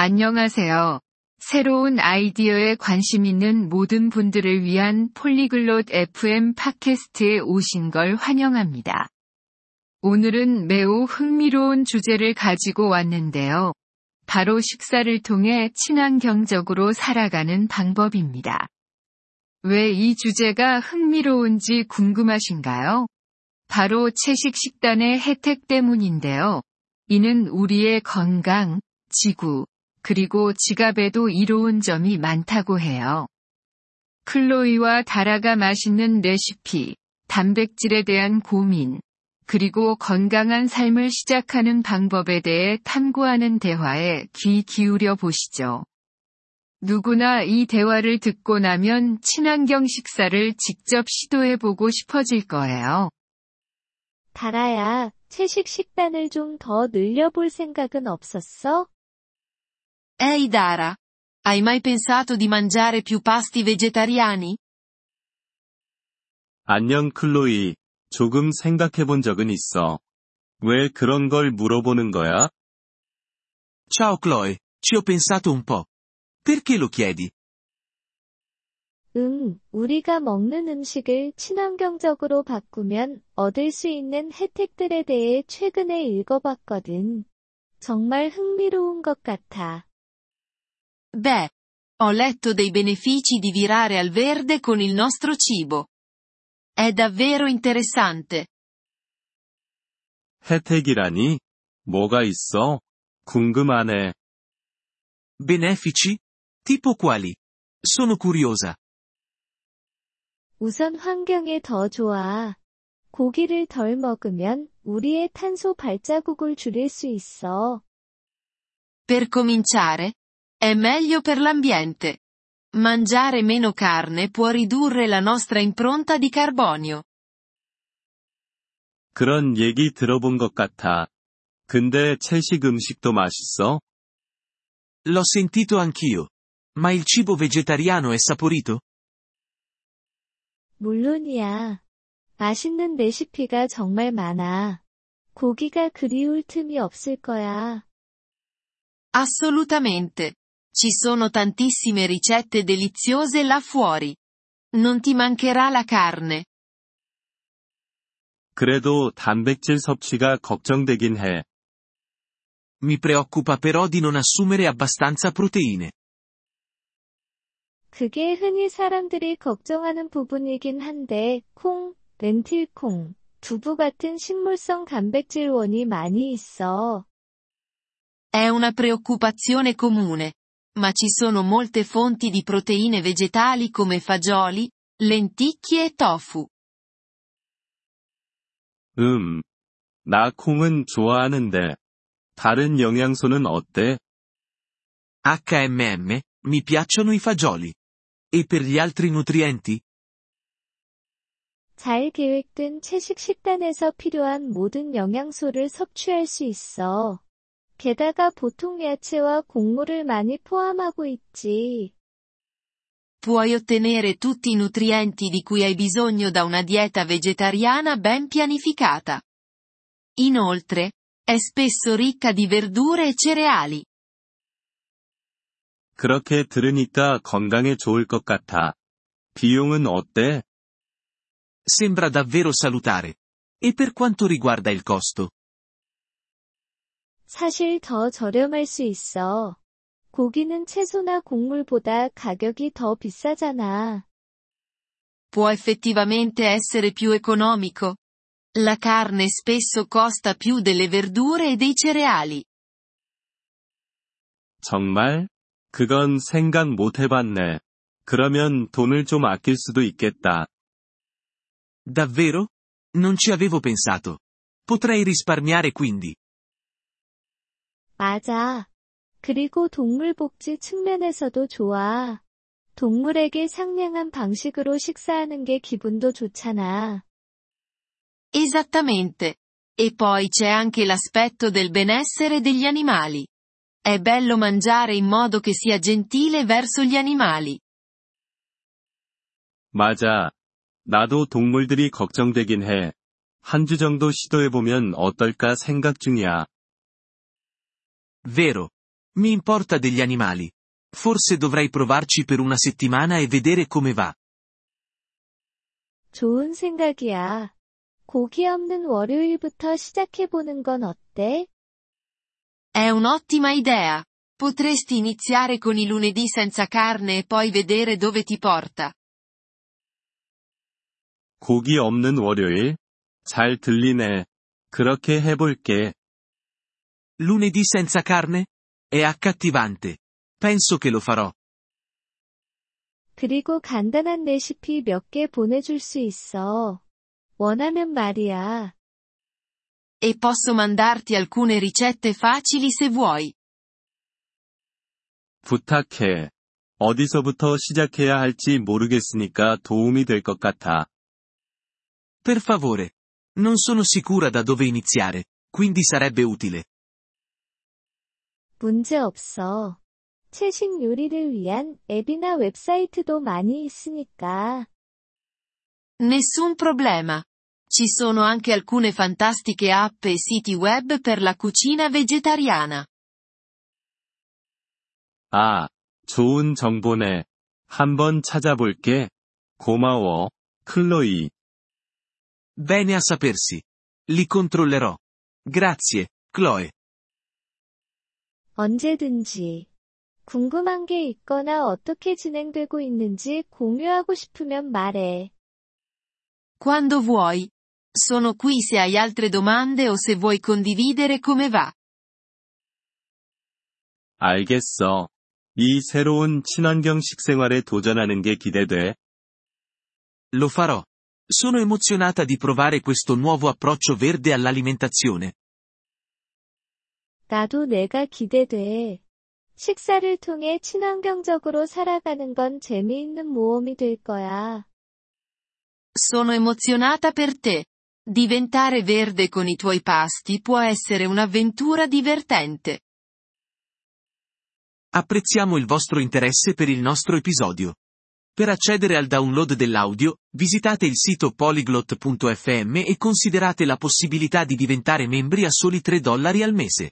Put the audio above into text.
안녕하세요. 새로운 아이디어에 관심 있는 모든 분들을 위한 폴리글롯 FM 팟캐스트에 오신 걸 환영합니다. 오늘은 매우 흥미로운 주제를 가지고 왔는데요. 바로 식사를 통해 친환경적으로 살아가는 방법입니다. 왜 이 주제가 흥미로운지 궁금하신가요? 바로 채식 식단의 혜택 때문인데요. 이는 우리의 건강, 지구, 그리고 지갑에도 이로운 점이 많다고 해요. 클로이와 다라가 맛있는 레시피, 단백질에 대한 고민, 그리고 건강한 삶을 시작하는 방법에 대해 탐구하는 대화에 귀 기울여 보시죠. 누구나 이 대화를 듣고 나면 친환경 식사를 직접 시도해 보고 싶어질 거예요. 다라야, 채식 식단을 좀 더 늘려볼 생각은 없었어? Ehi Dara, hai mai pensato di mangiare più pasti vegetariani? 안녕 클로이. 조금 생각해 본 적은 있어. 왜 그런 걸 물어보는 거야? Ciao Chloe, ci ho pensato un po'. Perché lo chiedi? 응, 우리가 먹는 음식을 친환경적으로 바꾸면 얻을 수 있는 혜택들에 대해 최근에 읽어봤거든. 정말 흥미로운 것 같아. Beh, ho letto dei benefici di virare al verde con il nostro cibo. È davvero interessante. 혜택이라니? 뭐가 있어? 궁금하네. Benefici? Tipo quali? Sono curiosa. 우선 환경에 더 좋아. 고기를 덜 먹으면 우리의 탄소 발자국을 줄일 수 있어. Per cominciare, è meglio per l'ambiente. Mangiare meno carne può ridurre la nostra impronta di carbonio. 그런 얘기 들어본 것 같아. 근데 채식 음식도 맛있어? L'ho sentito anch'io. Ma il cibo vegetariano è saporito? 물론이야. 맛있는 레시피가 정말 많아. 고기가 그리울 틈이 없을 거야. Assolutamente. Ci sono tantissime ricette deliziose là fuori. Non ti mancherà la carne. 그래도 단백질 섭취가 걱정되긴 해. Mi preoccupa però di non assumere abbastanza proteine. 그게 흔히 사람들이 걱정하는 부분이긴 한데, 콩, 렌틸콩, 두부 같은 식물성 단백질원이 많이 있어. È una preoccupazione comune. Ma ci sono molte fonti di proteine vegetali come fagioli, lenticchie e tofu. 음. 나 콩은 좋아하는데. 다른 영양소는 어때? HMM, mi piacciono i fagioli. E per gli altri nutrienti? 잘 계획된 채식 식단에서 필요한 모든 영양소를 섭취할 수 있어. 게다가 보통 야채와 곡물을 많이 포함하고 있지. Puoi ottenere tutti i nutrienti di cui hai bisogno da una dieta vegetariana ben pianificata. Inoltre, è spesso ricca di verdure e cereali. 그렇게 들으니까 건강에 좋을 것 같아. 비용은 어때? Sembra davvero salutare. E per quanto riguarda il costo? 사실 더 저렴할 수 있어. 고기는 채소나 곡물보다 가격이 더 비싸잖아. Può effettivamente essere più economico. La carne spesso costa più delle verdure e dei cereali. 정말? 그건 생각 못 해봤네. 그러면 돈을 좀 아낄 수도 있겠다. Davvero? Non ci avevo pensato. Potrei risparmiare quindi. 맞아. 그리고 동물 복지 측면에서도 좋아. 동물에게 상냥한 방식으로 식사하는 게 기분도 좋잖아. Esattamente. E poi c'è anche l'aspetto del benessere degli animali. È bello mangiare in modo che sia gentile verso gli animali. 맞아. 나도 동물들이 걱정되긴 해. 한 주 정도 시도해보면 어떨까 생각 중이야. Vero. Mi importa degli animali. Forse dovrei provarci per una settimana e vedere come va. 좋은 생각이야. 고기 없는 월요일부터 시작해보는 건 어때? È un'ottima idea. Potresti iniziare con i lunedì senza carne e poi vedere dove ti porta. 고기 없는 월요일? 잘 들리네. 그렇게 해볼게. Lunedì senza carne? È accattivante. Penso che lo farò. 그리고 간단한 레시피 몇 개 보내줄 수 있어. 원하면 말이야. E posso mandarti alcune ricette facili se vuoi. 부탁해. 어디서부터 시작해야 할지 모르겠으니까 도움이 될 것 같아. Per favore. Non sono sicura da dove iniziare, quindi sarebbe utile. 문제 없어. 채식 요리를 위한 앱이나 웹사이트도 많이 있으니까. Nessun problema. Ci sono anche alcune fantastiche app e siti web per la cucina vegetariana. 아, 좋은 정보네. 한번 찾아볼게. 고마워, 클로이. Bene a sapersi. Li controllerò. Grazie, Chloe. 언제든지. 궁금한 게 있거나 어떻게 진행되고 있는지 공유하고 싶으면 말해. Quando vuoi. Sono qui se hai altre domande o se vuoi condividere come va. 알겠어. 이 새로운 친환경 식생활에 도전하는 게 기대돼. Lo farò. Sono emozionata di provare questo nuovo approccio verde all'alimentazione. 나도 내가 기대돼. 식사를 통해 친환경적으로 살아가는 건 재미있는 모험이 될 거야. Sono emozionata per te. Diventare verde con i tuoi pasti può essere un'avventura divertente. Apprezziamo il vostro interesse per il nostro episodio. Per accedere al download dell'audio, visitate il sito polyglot.fm e considerate la possibilità di diventare membri a soli 3 dollari al mese.